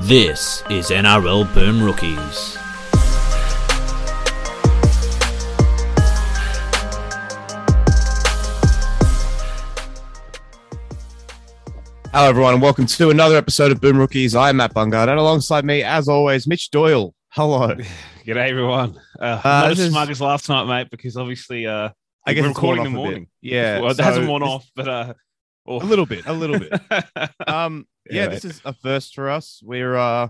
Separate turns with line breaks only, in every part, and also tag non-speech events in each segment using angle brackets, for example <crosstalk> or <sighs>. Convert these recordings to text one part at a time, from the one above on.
This is NRL Boom Rookies.
Hello, everyone, and welcome to another episode of Boom Rookies. I'm Matt Bungard, and alongside me, as always, Mitch Doyle. Hello. <laughs>
G'day, everyone. Uh,
Uh,
not
this
as
is-
smug as last night, mate, because obviously uh,
I guess
we're recording in the
off a bit.
morning.
Yeah,
well, it
so
hasn't worn off, but uh, oh.
A little bit, a little bit. <laughs> Um, yeah,
Yeah,
this is a first for us. We're uh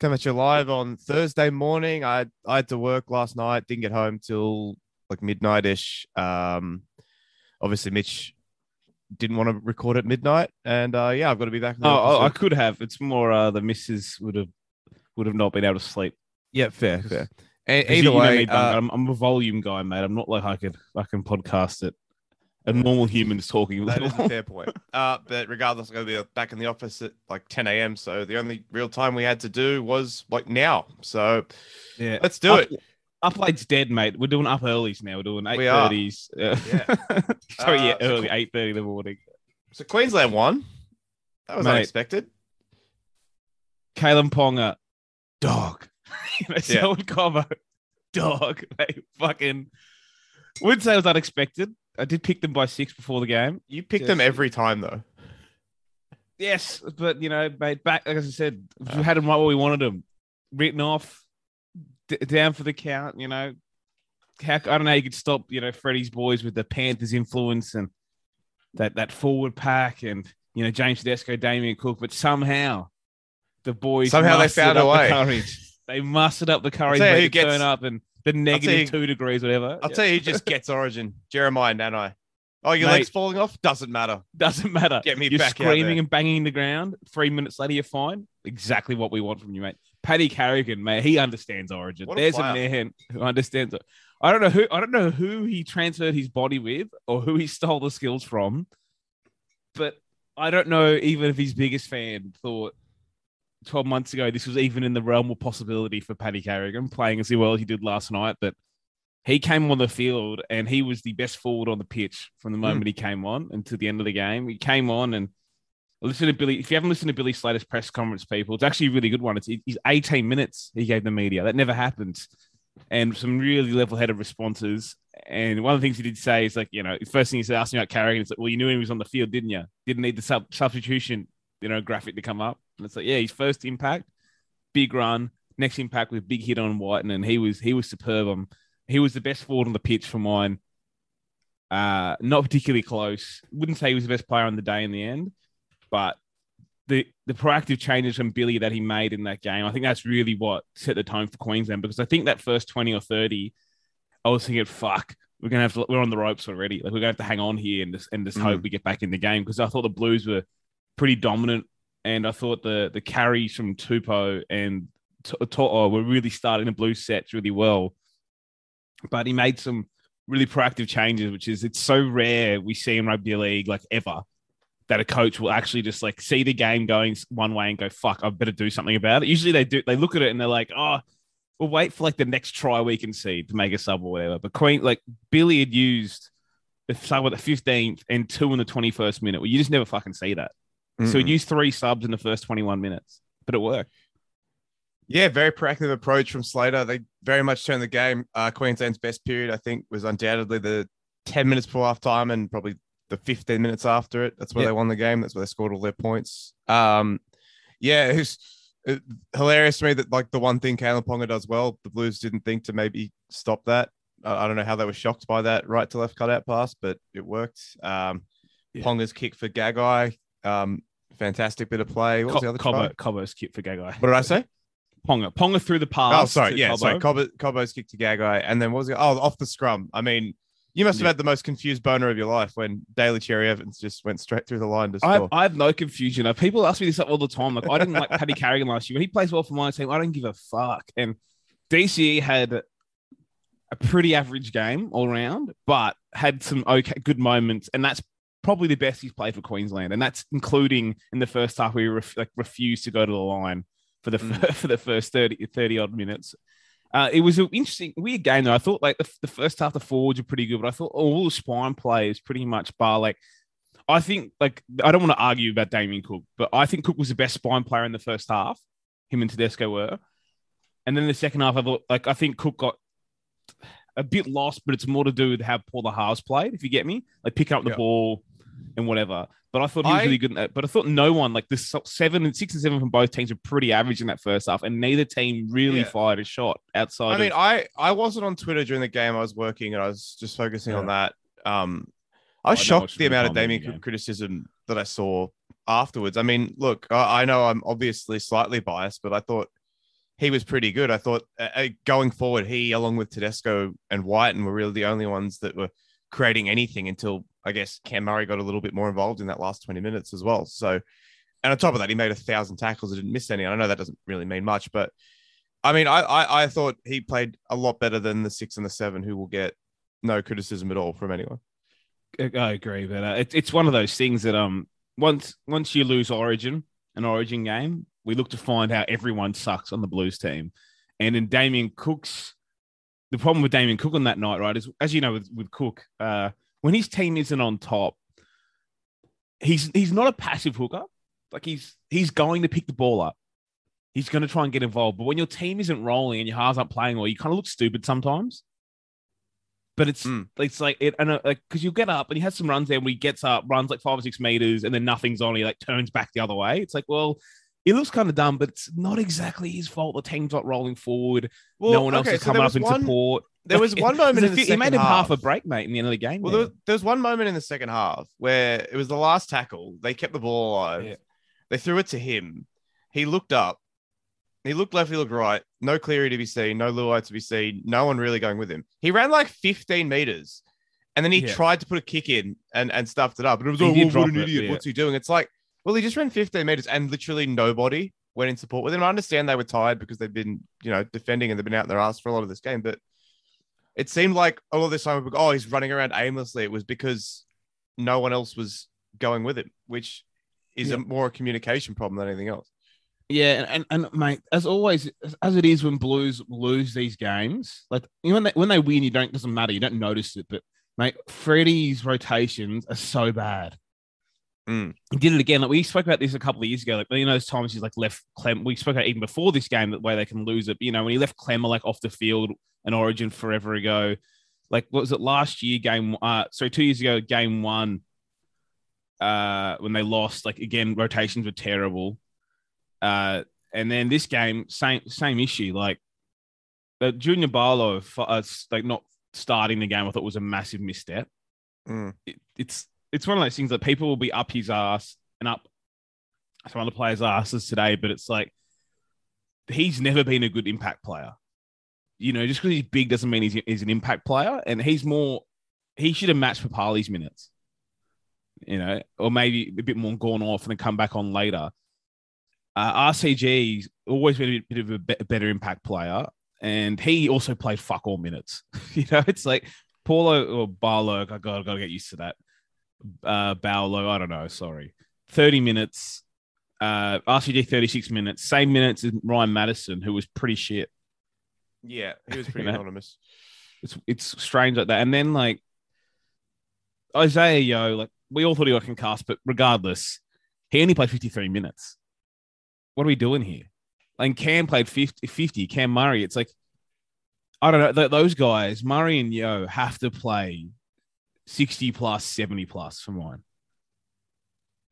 coming at you live on Thursday morning. I I had to work last night, didn't get home till like midnight ish. Um, obviously Mitch didn't want to record at midnight, and uh, yeah, I've got to be back.
Oh, oh, I could have. It's more uh, the missus would have would have not been able to sleep.
yeah, fair, fair. A-
you-
either
you know
way,
me,
uh,
I'm, I'm a volume guy, mate. I'm not like I could I can podcast it. A normal human is talking.
That is a fair point. <laughs> Uh, but regardless, I'm going to be back in the office at like 10 a.m. So the only real time we had to do was like now. So
yeah.
let's do it.
Up late's dead, mate. We're doing up earlys now. We're doing eight
We are.
Yeah. <laughs>
Yeah.
Sorry, yeah,
Uh, so
early
cool.
eight thirty in the morning.
So Queensland won. That was
Mate.
unexpected.
Kalen Ponga, dog. <laughs> you know,
Yeah.
Selwyn Cobbo, dog. Mate, fucking wouldn't say it was unexpected. I did pick them by six before the game.
You picked them every time though.
Yes, but you know, mate, back like I said, we ah. had them right where we wanted them, written off, d- down for the count. You know, how, I don't know. how You could stop, you know, Freddie's boys with the Panthers influence and that that forward pack, and you know James Tedesco, Damien Cook, but somehow the boys
Somehow they found a
up the courage. They mustered up the courage
tell you
mate,
who
to
gets-
turn up and the
you-
negative two degrees, whatever.
I'll
Yeah.
tell you who just gets origin. Jeremiah Nanai. Oh, your
Mate.
legs falling off? Doesn't matter.
Doesn't matter.
Get me
You're
back
screaming and banging the ground. Three minutes later, you're fine. Exactly what we want from you, mate. Paddy Carrigan, mate, he understands Origin.
A
There's a, man who understands it. I don't know who I don't know who he transferred his body with or who he <laughs> stole the skills from, but I don't know even if his biggest fan thought 12 months ago this was even in the realm of possibility for Paddy Carrigan playing as well as he did last night. But he came on the field and he was the best forward on the pitch from the hmm. moment he came on until the end of the game. He came on and listen to Billy. If you haven't listened to Billy Slater's press conference, people, it's actually a really good one. It's he's 18 minutes he gave the media. That never happened. And some really level-headed responses. And one of the things he did say is like, you know, first thing he said, asking about Carrigan, it's like, well, you knew he was on the field, didn't you? Didn't need the sub- substitution, you know, graphic to come up. And it's like, yeah, his first impact, big run, next impact with big hit on Wighton, and he was he was superb. Um, he was the best forward on the pitch for mine. Uh, not particularly close. Wouldn't say he was the best player on the day in the end, but the the proactive changes from Billy that he made in that game, I think that's really what set the tone for Queensland. Because I think that first twenty or thirty, I was thinking, "Fuck, we're gonna have to. We're on the ropes already. Like we're gonna have to hang on here and just and just hope we get back in the game." Because I thought the Blues were pretty dominant, and I thought the the carries from Tupou and To'o were really starting the blue sets really well. But he made some really proactive changes, which is it's so rare we see in rugby league like ever that a coach will actually just like see the game going one way and go, fuck, I better do something about it. Usually they do, they look at it and they're like, oh, we'll wait for like the next try we can see to make a sub or whatever. But Queen, like Billy had used the sub at the 15th and two in the 21st minute. Well, you just never fucking see that. So he
Mm-mm.
used three subs in the first 21 minutes, but it worked.
Yeah, very proactive approach from Slater. They very much turned the game. Uh, Queensland's best period, I think, was undoubtedly the 10 minutes before half time and probably the 15 minutes after it. That's where
Yep.
they won the game. That's where they scored all their points. Um, yeah, it was uh, hilarious to me that, like, the one thing Kalen Ponga does well, the Blues didn't think to maybe stop that. Uh, I don't know how they were shocked by that right to left cutout pass, but it worked. Um,
Yeah.
Ponga's kick for Gagai. Um, fantastic bit of play. What was the other?
Cobbo, Cobbo's kit for Gagai.
What did I say?
Ponga. Ponga through the pass.
Oh, sorry. Yeah,
Cobbo.
sorry. Cobbo, Cobbo's kick to Gagai. And then what was it? Oh, off the scrum. I mean, you must have
Yeah.
had the most confused boner of your life when Daly Cherry Evans just went straight through the line to
I have,
score.
I have no confusion. People ask me this all the time. Like, I didn't like Paddy Carrigan last year, but he plays well for my team. I don't give a fuck. And DCE had a pretty average game all around, but had some okay, good moments. And that's probably the best he's played for Queensland. And that's including in the first half where he ref, like, refused to go to the line for the
Mm. <laughs>
for the first 30, 30 odd minutes. Uh, it was an interesting, weird game though. I thought like the, the first half, the forwards were pretty good, but I thought all the spine players pretty much bar like I think like I don't want to argue about Damien Cook, but I think Cook was the best spine player in the first half. him and Tedesco were. And then the second half, I thought like I think Cook got a bit lost, but it's more to do with how poor the halves played. If you get me, like picking up the
Yeah.
ball and whatever. But I thought he was
I-
really good. In that. But I thought no one like this seven and six and seven from both teams were pretty average in that first half, and neither team really
Yeah.
fired a shot outside.
I mean,
of,
I I wasn't on Twitter during the game. I was working and I was just focusing on that. Um, I was
I
shocked the amount of Damien
common in the game.
criticism that I saw afterwards. I mean, look, I, I know I'm obviously slightly biased, but I thought he was pretty good. I thought uh, uh, going forward, he along with Tedesco and Wighton were really the only ones that were creating anything until I guess Cam Murray got a little bit more involved in that last 20 minutes as well. So, and on top of that, he made a thousand tackles. and didn't miss any. I know that doesn't really mean much, but I mean, I, I I thought he played a lot better than the six and the seven, who will get no criticism at all from anyone.
I agree, but uh, it, it's one of those things that um once once you lose Origin, an Origin game, we look to find how everyone sucks on the Blues team, and in Damien Cook's the problem with Damien Cook on that night, right, is as you know with with Cook, uh, when his team isn't on top, he's he's not a passive hooker. Like he's he's going to pick the ball up. He's going to try and get involved. But when your team isn't rolling and your halves aren't playing well, you kind of look stupid sometimes. But it's
Mm.
it's like it and uh, like because you get up and he has some runs there where he gets up, runs like five or six meters, and then nothing's on. He like turns back the other way. It's like, well, it looks kind of dumb, but it's not exactly his fault. The team's not rolling forward. Well, no one else
okay,
is
so
coming up in
one-
support.
There was one <laughs> moment in the
few-
second
he made him half a break, mate, in the end of the game.
Well,
there.
was, there was one moment in the second half where it was the last tackle. They kept the ball alive.
Yeah.
They threw it to him. He looked up. He looked left. He looked right. No Cleary to be seen. No Luai to be seen. No one really going with him. He ran like 15 meters, and then he
Yeah.
tried to put a kick in and and stuffed it up. And it was
He
oh, what an
it,
idiot!
yeah.
What's he doing? It's like, well, he just ran 15 meters, and literally nobody went in support with him. I understand they were tired because they've been, you know, defending and they've been out their ass for a lot of this game, but it seemed like a lot of this time, oh, he's running around aimlessly. It was because no one else was going with him, which is
Yeah.
a more a communication problem than anything else.
Yeah, and, and, and mate, as always, as- as it is when Blues lose these games, like you know, when they when they win, you don't doesn't matter, you don't notice it. But mate, Freddie's rotations are so bad.
Mm.
He did it again. Like we spoke about this a couple of years ago. Like you know, those times he's like left Clem. We spoke about even before this game that way they can lose it. You know, when he left Klemmer like off the field an Origin forever ago. Like what was it last year? Game uh, sorry, two years ago, game one. Uh, when they lost, like again, rotations were terrible. Uh, and then this game, same same issue. Like uh, Junior Barlow, uh, like not starting the game, I thought was a massive misstep.
Mm.
It, it's it's one of those things that people will be up his ass and up some other players' asses today, but it's like he's never been a good impact player. You know, just because he's big doesn't mean he's, he's an impact player, and he's more. He should have matched Papalii's minutes. You know, or maybe a bit more gone off and then come back on later. Uh, RCG's always been a bit of a be- better impact player, and he also played fuck all minutes. <laughs> you know, it's like Paulo or Barlow. I got got to get used to that. Uh, Barlow, I don't know. Sorry, thirty minutes. Uh, RCG thirty six minutes. Same minutes as Ryan Matterson, who was pretty shit.
Yeah, he was pretty <laughs> anonymous.
It's it's strange like that. And then like Isaah Yeo, like we all thought he got concussed, but regardless, he only played 53 minutes. What are we doing here? And Cam played 50, 50 Cam Murray. It's like, I don't know. Th- those guys, Murray and Yeo, have to play 60 plus, 70 plus for mine.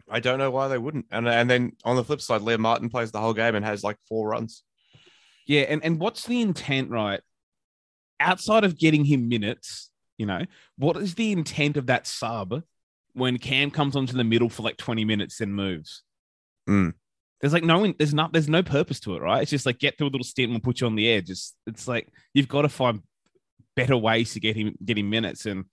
I don't know why they wouldn't. And and then on the flip side, Liam Martin plays the whole game and has like four runs.
Yeah, and, and what's the intent, right? Outside of getting him minutes, you know, what is the intent of that sub when Cam comes onto the middle for like 20 minutes and moves?
Mm.
There's like no there's not there's no purpose to it, right? It's just like get through a little stint and we'll put you on the edge. It's it's like you've got to find better ways to get him get him minutes. And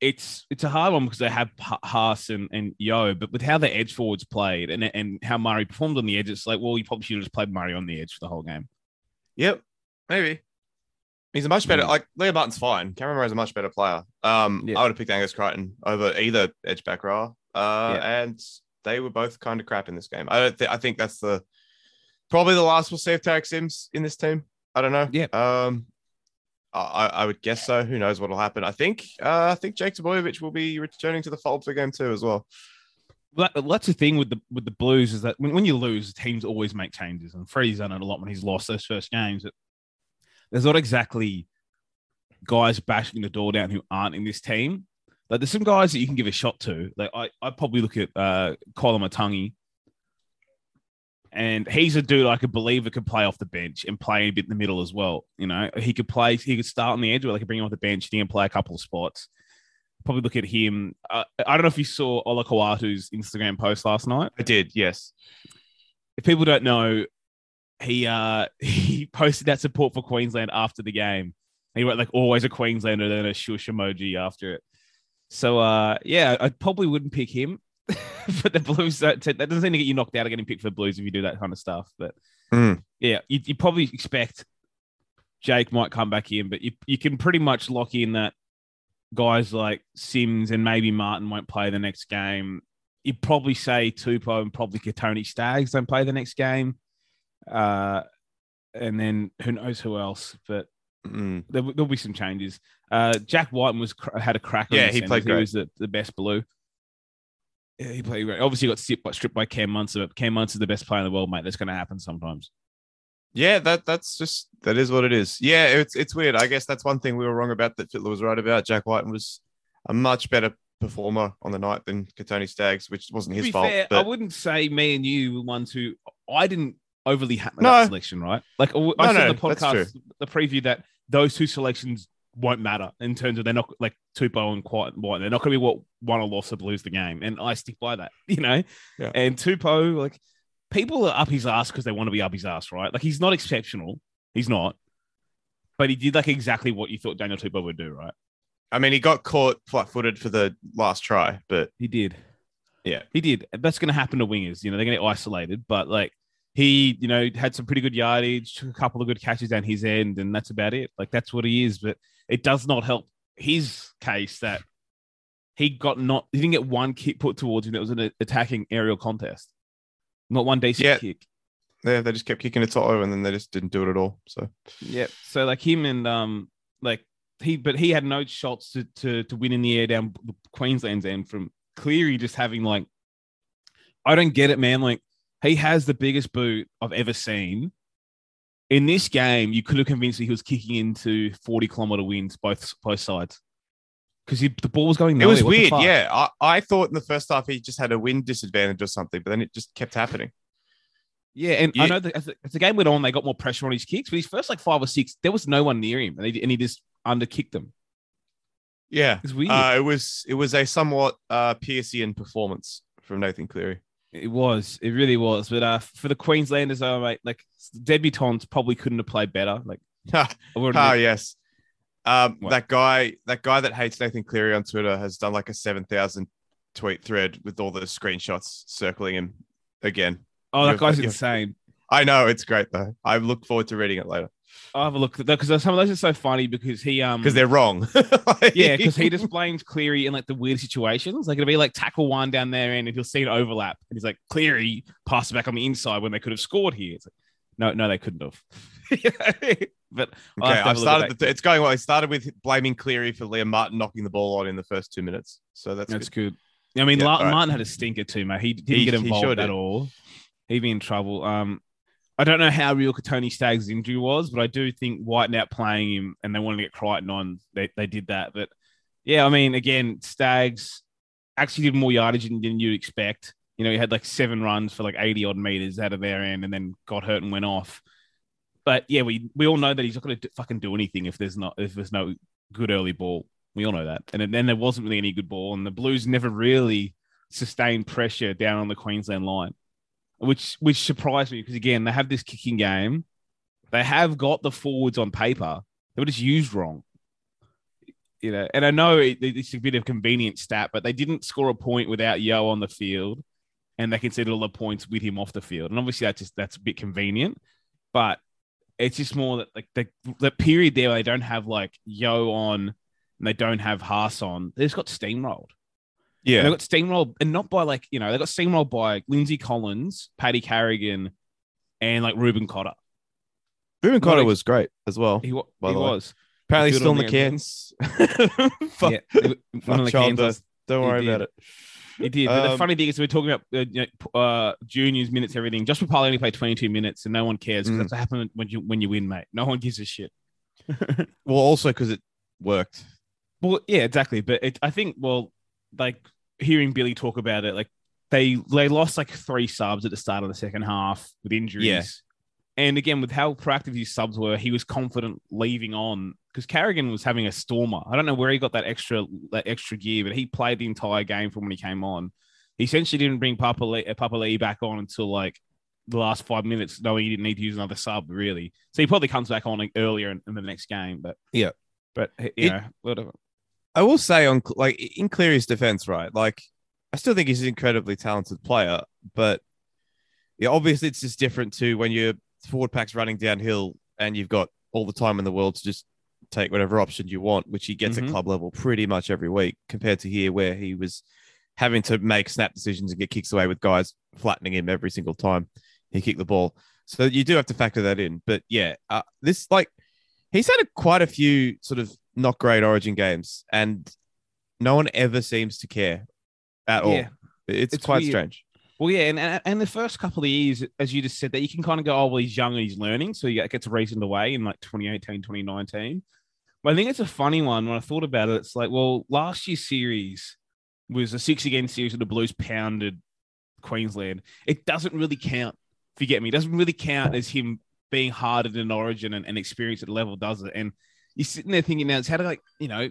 it's it's a hard one because they have Ha- Haas and, and Yeo, but with how the edge forwards played and and how Murray performed on the edge, it's like, well, you probably should have just played Murray on the edge for the whole game.
Yep, maybe. He's a much better. Like Liam Martin's fine. Cameron Murray's a much better player. Um,
Yeah.
I would have picked Angus Crichton over either edge back row. Uh,
Yeah.
and they were both kind of crap in this game. I don't. think I think that's the probably the last we'll see of Tariq Sims in this team. I don't know.
Yeah.
Um, I, I would guess so. Who knows what'll happen? I think. Uh, I think Jake Trbojevic will be returning to the fold for game two as well.
That, that's the thing with the with the Blues is that when, when you lose, teams always make changes, and Freddie's done it a lot when he's lost those first games. There's not exactly guys bashing the door down who aren't in this team. Like there's some guys that you can give a shot to. Like I I probably look at uh Koloamatangi, and he's a dude I could believe it could play off the bench and play a bit in the middle as well. You know, he could play, he could start on the edge, or they could bring him off the bench and he can play a couple of spots. Probably look at him. Uh, I don't know if you saw Ola Kawatu's Instagram post last night.
I did, yes.
If people don't know, he uh <laughs> he posted that support for Queensland after the game. He wrote like always a Queenslander, then a shush emoji after it. So uh yeah, I probably wouldn't pick him. <laughs> but the Blues that, that doesn't seem to get you knocked out of getting picked for the Blues if you do that kind of stuff. But
Mm.
yeah, you, you probably expect Jake might come back in, but you you can pretty much lock in that guys like Sims and maybe Martin won't play the next game. You'd probably say Tupou and probably Tony Staggs don't play the next game. Uh, and then who knows who else, but
Mm.
there, there'll be some changes. Uh, Jack Wighton was had a crack. on
Yeah, he played
He was the, the best blue. Yeah, he played great. Obviously, got stripped by, stripped by Cam Munster, but Cam Munster is the best player in the world, mate. That's going to happen sometimes.
Yeah, that that's just that is what it is. Yeah, it's it's weird. I guess that's one thing we were wrong about that Fittler was right about. Jack White was a much better performer on the night than Kotoni Staggs, which wasn't his fault.
fair, I wouldn't say me and you were ones who I didn't overly hammer
No.
that selection, right? Like I
No,
said
no,
the podcast, the preview that those two selections won't matter in terms of they're not like Tupou and Quiet and White. They're not going to be what won or lost or lose the game, and I stick by that, <laughs> you know.
Yeah.
And Tupou, like people are up his ass because they want to be up his ass, right? Like he's not exceptional, he's not, but he did like exactly what you thought Daniel Tupou would do, right?
I mean, he got caught flat-footed for the last try, but
He did.
Yeah.
He did. That's going to happen to wingers. You know, they're going to get isolated, but like he, you know, had some pretty good yardage, took a couple of good catches down his end, and that's about it. Like that's what he is. But it does not help his case that he got not, he didn't get one kick put towards him It was an attacking aerial contest. Not one decent
Yeah.
kick.
they, they just kept kicking it to and then they just didn't do it at all. So
Yeah. So like him and um like he but he had no shots to to to win in the air down Queensland's end from Cleary just having like I don't get it, man. Like he has the biggest boot I've ever seen. In this game, you could have convinced me he was kicking into 40 kilometer winds both both sides. Because the ball was going
it was.
What
weird. Yeah, I, I thought in the first half he just had a wind disadvantage or something, but then it just kept happening.
Yeah, and I know that as the, as the game went on, they got more pressure on his kicks, but his first like five or six, there was no one near him, and he, and he just underkicked them.
Yeah,
It's weird.
uh, it was it was a somewhat uh, Pearcean performance from Nathan Cleary.
It was. It really was. But uh, for the Queenslanders, though, mate, like debutants probably couldn't have played better. Like, <laughs>
Ah, yes. Um, that guy, that guy that hates Nathan Cleary on Twitter has done like a seven thousand tweet thread with all the screenshots circling him again.
oh, that
you've-
guy's
you've-
insane.
I know it's great though. I look forward to reading it later
I'll have a look because some of those are so funny because he um
because they're wrong. <laughs>
yeah because he just blames Cleary in like the weird situations. Like it'll be like tackle one down there and he'll see an overlap and he's like Cleary passed back on the inside when they could have scored here. It's like no, no, they couldn't have. <laughs> but I'll have to
Okay, I've started. The, it's going well. I started with blaming Cleary for Liam Martin knocking the ball on in the first two minutes. So that's,
That's
good.
good. I mean,
Yeah, all right.
Martin had a stinker too, mate. He didn't
He-
get involved
sure
at
did.
all. He'd be in trouble. Um, I don't know how real Tony Stagg's injury was, but I do think White out playing him and they wanted to get Crichton on. They, they did that. But yeah, I mean, again, Staggs actually did more yardage than, than you'd expect. You know, he had like seven runs for like 80 odd meters out of their end and then got hurt and went off. But yeah, we, we all know that he's not going to fucking do anything if there's not if there's no good early ball. We all know that. And then there wasn't really any good ball, and the Blues never really sustained pressure down on the Queensland line, which which surprised me because again they have this kicking game, they have got the forwards on paper, they were just used wrong. You know, and I know it, it's a bit of convenient stat, but they didn't score a point without Yeo on the field, and they conceded all the points with him off the field. And obviously that's just that's a bit convenient, but it's just more that like the the period there where they don't have like Yeo on and they don't have Haas on, they just got steamrolled.
Yeah,
They got steamrolled, and not by like, you know, they got steamrolled by Lindsay Collins, Paddy Carrigan, and like Ruben Cotter.
Ruben Cotter
like-
was great as well.
He, wa- he
the
was.
Apparently, still in the
the
cans. <laughs> Fuck,
yeah. One of the
Don't worry about it.
He did. But the
Um,
funny thing is, we're talking about uh, you know, uh, juniors, minutes, everything. Josh Papalii only played 22 minutes, and no one cares because
Mm.
that's what happened when you when you win, mate. No one gives a shit. <laughs>
Well, also because it worked.
Well, yeah, exactly. But it, I think, well, like hearing Billy talk about it, like they they lost like three subs at the start of the second half with injuries.
Yeah.
And again, with how proactive his subs were, he was confident leaving on because Carrigan was having a stormer. I don't know where he got that extra that extra gear, but he played the entire game from when he came on. He essentially didn't bring Papalii, uh, Papalii back on until like the last five minutes, knowing he didn't need to use another sub really. So he probably comes back on earlier in, in the next game. But
Yeah.
but you
It-
know, whatever.
I will say on like in Cleary's defense, right? Like I still think he's an incredibly talented player, but yeah, obviously it's just different to when your forward pack's running downhill and you've got all the time in the world to just take whatever option you want, which he gets
Mhm.
at club level pretty much every week, compared to here where he was having to make snap decisions and get kicks away with guys flattening him every single time he kicked the ball. So you do have to factor that in. But yeah, uh, this like he's had a, quite a few sort of not great Origin games, and no one ever seems to care at all.
Yeah.
It's,
It's
quite
weird.
strange.
Well, yeah, and, and the first couple of years, as you just said, that you can kind of go, oh, well, he's young and he's learning, so he gets reasoned away in like 2018, 2019. But I think it's a funny one when I thought about it. It's like, well, last year's series was a six again series where the Blues pounded Queensland. It doesn't really count. If you get me, it doesn't really count as him being harder than Origin and, and experience at the level does it. And you're sitting there thinking now, it's how to like, you know,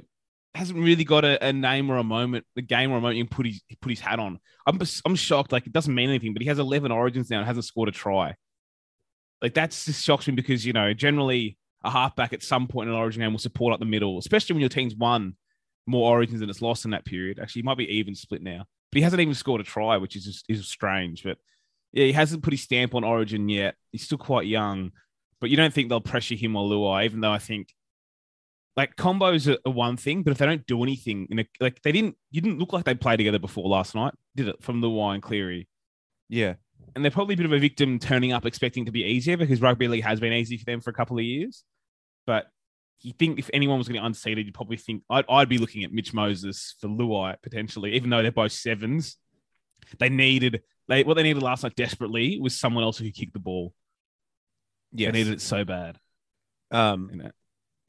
hasn't really got a, a name or a moment, a game or a moment you can put his put his hat on. I'm I'm shocked. Like it doesn't mean anything, but he has 11 Origins now and hasn't scored a try. Like that's just shocks me because you know generally a halfback at some point in an Origin game will support up the middle, especially when your team's won more Origins than it's lost in that period. Actually, might be even split now, but he hasn't even scored a try, which is just is strange. But yeah, he hasn't put his stamp on Origin yet. He's still quite young, but you don't think they'll pressure him or Luai, even though I think like combos are, one thing, but if they don't do anything in a like they didn't you didn't look like they played together before last night, did it from the wine Cleary?
Yeah.
And they're probably a bit of a victim turning up expecting to be easier because rugby league has been easy for them for a couple of years. But you think if anyone was going to be unseated, you'd probably think I'd, I'd be looking at Mitch Moses for Luai potentially, even though they're both sevens. They needed they what they needed last night desperately was someone else who could kick the ball.
Yeah,
They needed it so bad.
Um,
You know?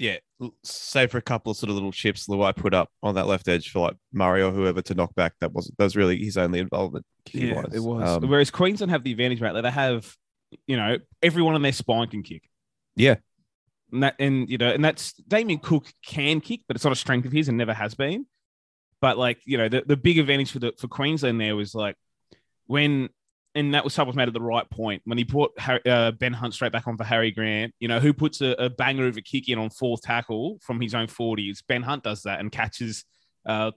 Yeah, save for a couple of sort of little chips Luai put up on that left edge for like Murray or whoever to knock back. That wasn't that was really his only involvement.
Yeah, it was.
Um,
Whereas Queensland have the advantage, mate. Like they have, you know, everyone on their spine can kick.
Yeah.
And that, and you know, and that's Damien Cook can kick, but it's not a strength of his and never has been. But like, you know, the, the big advantage for the for Queensland there was like when, and that was was made at the right point when he brought Harry, uh, Ben Hunt straight back on for Harry Grant. You know, who puts a, a banger of a kick in on fourth tackle from his own forties? Ben Hunt does that and catches uh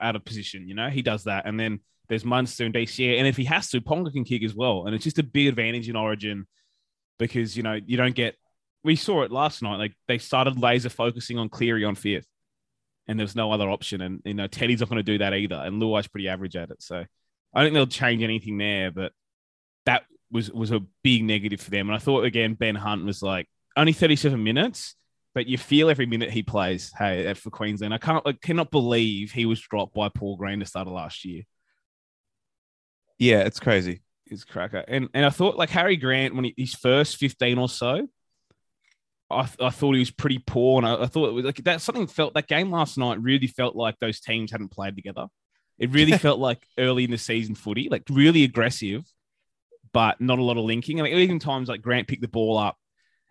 out of position. You know, he does that, and then there's Munster and DCE, and if he has to, Ponga can kick as well, and it's just a big advantage in Origin because you know you don't get. We saw it last night. Like they started laser focusing on Cleary on fifth, and there's no other option. And you know Teddy's not going to do that either, and Luai's pretty average at it. So I don't think they'll change anything there, but that was was a big negative for them. And I thought again, Ben Hunt was like only 37 minutes, but you feel every minute he plays. Hey, for Queensland, I can't, I cannot believe he was dropped by Paul Green to start of last year.
yeah, it's crazy.
Is cracker, and and I thought like Harry Grant when he, his first 15 or so. I, th- I thought he was pretty poor, and I, I thought it was like that. Something felt that game last night really felt like those teams hadn't played together. It really <laughs> felt like early in the season footy, like really aggressive, but not a lot of linking. I mean, even times like Grant picked the ball up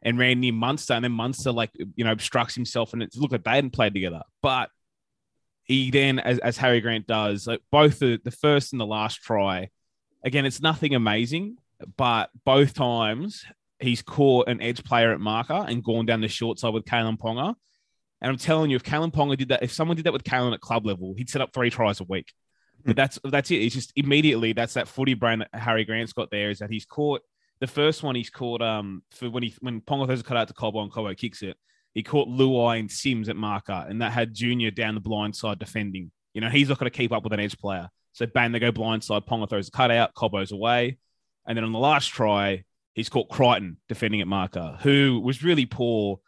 and ran near Munster, and then Munster like you know obstructs himself, and it looked like they hadn't played together. But he then, as, as Harry Grant does, like both the, the first and the last try, again, it's nothing amazing, but both times he's caught an edge player at marker and gone down the short side with Kalen Ponga. And I'm telling you, if Kalen Ponga did that, if someone did that with Kalen at club level, he'd set up three tries a week. But that's that's it. It's just immediately that's that footy brain that Harry Grant's got there is that he's caught the first one he's caught um for when he when Ponga throws a cut out to Cobbo and Cobbo kicks it. He caught Luai and Sims at marker, and that had Junior down the blind side defending. You know, he's not going to keep up with an edge player. So bang, they go blind side. Ponga throws a cut out, Cobbo's away. And then on the last try, he's caught Crichton defending at marker, who was really poor.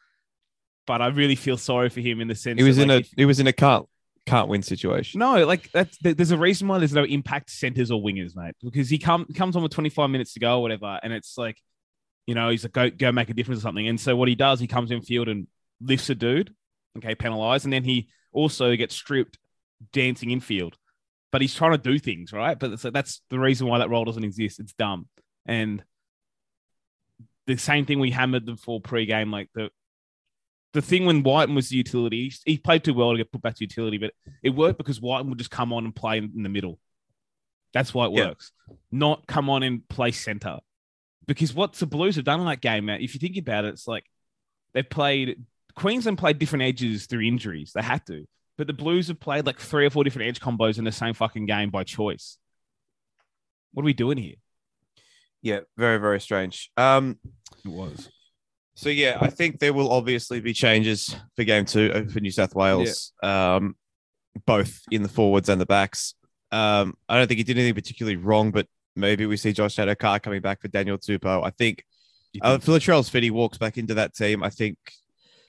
But I really feel sorry for him in the sense
He was
that,
in
like,
a he was in a can't can't win situation.
No, like that's there- there's a reason why there's no impact centers or wingers, mate. Because he come comes on with 25 minutes to go or whatever, and it's like, you know, he's like go go make a difference or something. And so what he does, he comes in field and lifts a dude, okay, penalized, and then he also gets stripped dancing infield. But he's trying to do things, right? But like, that's the reason why that role doesn't exist. It's dumb. And the same thing we hammered them for pre-game, like the the thing when Wighton was the utility, he- played too well to get put back to utility, but it worked because Wighton would just come on and play in the middle. That's why it
Yeah.
works. Not come on and play center. Because what the Blues have done in that game, man, if you think about it, it's like they've played Queensland played different edges through injuries. They had to. But the Blues have played like three or four different edge combos in the same fucking game by choice. What are we doing here?
Yeah, very very strange. Um,
It was.
So yeah, I think there will obviously be changes for game two uh, for New South Wales, um, both in the forwards and the backs. Um, I don't think he did anything particularly wrong, but maybe we see Josh Addo-Carr coming back for Daniel Tupou. I think uh, if Latrell Fitty walks back into that team, I think,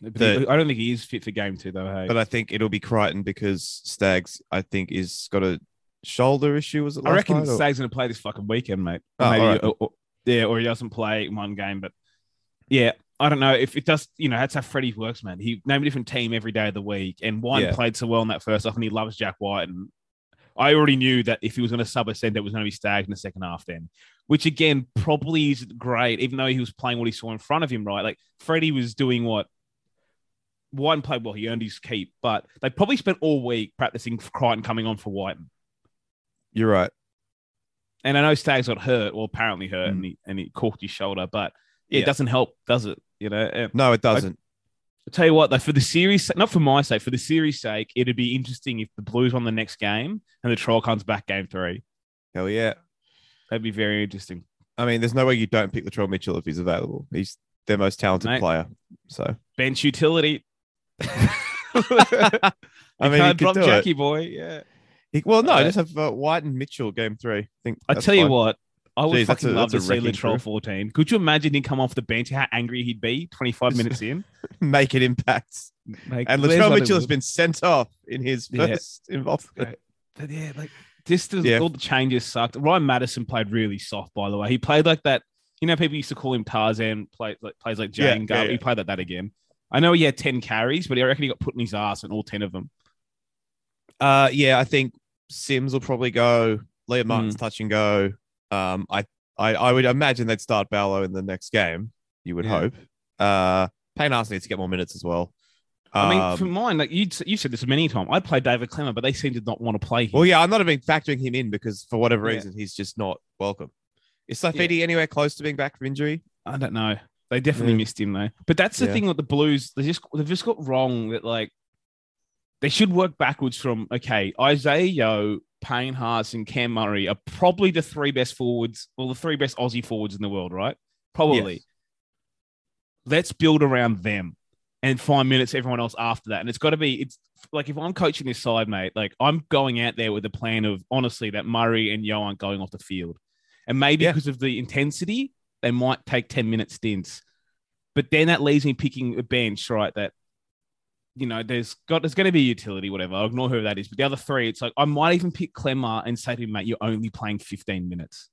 the-
I don't think he is fit for game two, though. Hey,
but I think it'll be Crichton because Staggs, I think, is got a shoulder issue. Was it?
I reckon Stag's going to play this fucking weekend, mate.
Oh,
Maybe,
alright.
or, or- yeah, or he doesn't play one game. But yeah, I don't know if it does. You know, that's how Freddie works, man. He named a different team every day of the week, and White
Yeah.
played so well in that first half, and he loves Jack White. And I already knew that if he was going to sub a centre, it was going to be Stag in the second half. Then, which again probably isn't great, even though he was playing what he saw in front of him. Right, like Freddie was doing what. Wighton played well. He earned his keep, but they probably spent all week practicing for Crichton coming on for White.
You're right.
And I know Staggs got hurt, or apparently hurt,
Mm.
and he and he corked his shoulder. But Yeah. it doesn't help, does it? You know.
No, it doesn't.
I'll tell you what, though, for the series, not for my sake, for the series' sake, it'd be interesting if the Blues won the next game and the Troll comes back game three.
Hell yeah.
That'd be very interesting.
I mean, there's no way you don't pick the Latrell Mitchell if he's available. He's their most talented
Mate.
player. So
Bench utility. <laughs>
I mean,
can't drop Jackie
it.
boy. Yeah.
He- well, no,
Uh,
just have uh, White and Mitchell game three. I think.
I tell you what, I would
Jeez,
fucking
a-
love to see Latrell 14. Could you imagine him come off the bench? How angry he'd be 25 <laughs> minutes in?
make it impacts.
Like,
And Latrell Mitchell has been sent off in his
Yeah.
first involvement.
But yeah, like just the,
Yeah.
all the changes sucked. Ryan Matterson played really soft, by the way. He played like that. You know, people used to call him Tarzan. Play like plays like
Yeah,
Jane
yeah,
Garvey.
yeah.
He played like that again. I know he had ten carries, but I reckon he got put in his ass in all ten of them.
Uh, yeah, I think Sims will probably go. Liam. Martin's touch and go. Um, I, I, I would imagine they'd start Barlow in the next game. You would
Yeah.
hope. Uh, Payne Haas needs to get more minutes as well.
I mean,
Um,
for mine, like you, you said this many times. I'd play David Klemmer, but they seem to not want to play him.
Well, yeah, I'm not even factoring him in because for whatever
Yeah.
reason he's just not welcome. Is Safidi anywhere close to being back from injury?
I don't know. They definitely
Yeah.
missed him though. But that's the
Yeah.
thing with the Blues. They just they've just got wrong that like they should work backwards from okay, Isaah Yeo, Payne Haas, and Cam Murray are probably the three best forwards, well, the three best Aussie forwards in the world, right? Probably.
Yes.
Let's build around them and find minutes everyone else after that. And it's got to be it's like if I'm coaching this side, mate, like I'm going out there with the plan of honestly that Murray and Yo aren't going off the field. And maybe
Yeah.
because of the intensity, they might take 10 minute stints. But then that leaves me picking a bench, right? That you know, there's got there's going to be utility, whatever. I'll ignore who that is. But the other three, it's like I might even pick Klemmer and say to him, mate, you're only playing 15 minutes.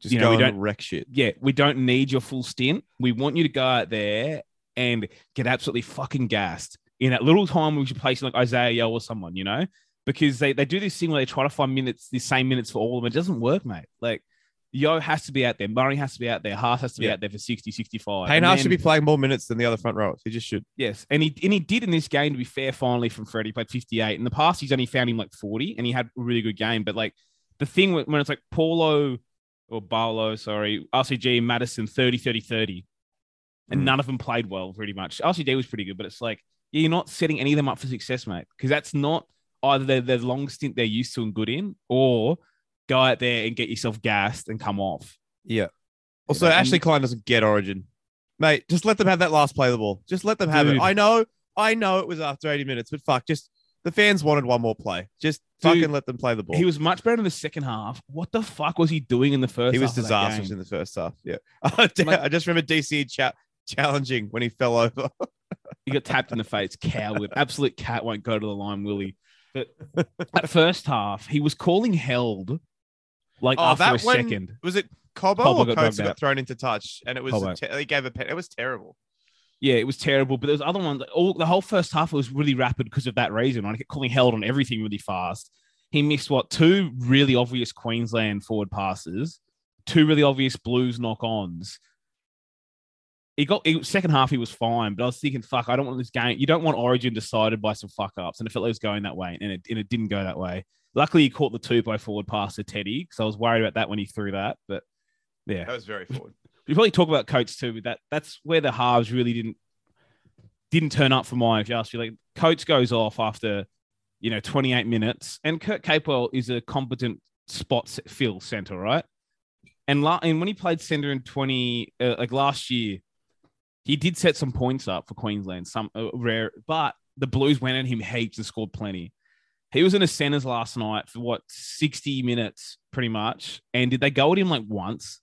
Just
You know,
go
we don't-
wreck shit.
Yeah, we don't need your full stint. We want you to go out there and get absolutely fucking gassed in that little time we should play like Isaah Yeo or someone, you know, because they, they do this thing where they try to find minutes, the same minutes for all of them. It doesn't work, mate. Like Yeo has to be out there, Murray has to be out there, Haas has to be
Yeah.
out there for 60, 65.
Payne Haas should be playing more minutes than the other front rowers. He just should.
Yes, and he and he did in this game. To be fair, finally from Freddie, he played fifty eight. In the past, he's only found him like forty, and he had a really good game. But like the thing when when it's like Paulo or Barlow, sorry, RCG, Matterson, 30, 30, 30. and
Mm.
none of them played well. Pretty much, RCG was pretty good, but it's like yeah, you're not setting any of them up for success, mate, because that's not either their long stint they're used to and good in, or go out there and get yourself gassed and come off.
Yeah. Also,
know, and-
Ashley Klein doesn't get Origin, mate. Just let them have that last play of the ball. Just let them have
Dude.
it. I know, I know it was after 80 minutes, but fuck, just the fans wanted one more play. Just
Dude,
fucking let them play the ball.
He was much better in the second half. What the fuck was he doing in the first?
He was
half of that
disastrous
game?
in the first half. Yeah. <laughs>
Like- <laughs>
I just remember DC chat challenging when he fell over. <laughs>
He got tapped in the face. Coward. Absolute cat won't go to the line, will he? But at first half, he was calling held like oh, after a
Oh, when-
second.
Was it Cobbo
Cobbo
or
got
Coates got thrown into touch? And it was te- he gave a. It was terrible.
Yeah, it was terrible. But there was other ones. All the whole first half was really rapid because of that reason. I kept calling held on everything really fast. He missed what two really obvious Queensland forward passes, two really obvious Blues knock-ons. He got he, second half. He was fine, but I was thinking, fuck, I don't want this game. You don't want Origin decided by some fuck ups, and it felt like it was going that way, and it and it didn't go that way. Luckily, he caught the two by forward pass to Teddy, because I was worried about that when he threw that. But yeah,
That was very forward. <laughs>
we probably talk about Coates too, but that that's where the halves really didn't didn't turn up for mine. If you ask me, like Coates goes off after you know 28 minutes, and Kurt Capewell is a competent spot fill center, right? And la- and when he played center in 20 uh, like last year, he did set some points up for Queensland, some uh, rare, but the Blues went at him heaps and scored plenty. He was in the centers last night for what 60 minutes, pretty much. And did they go at him like once?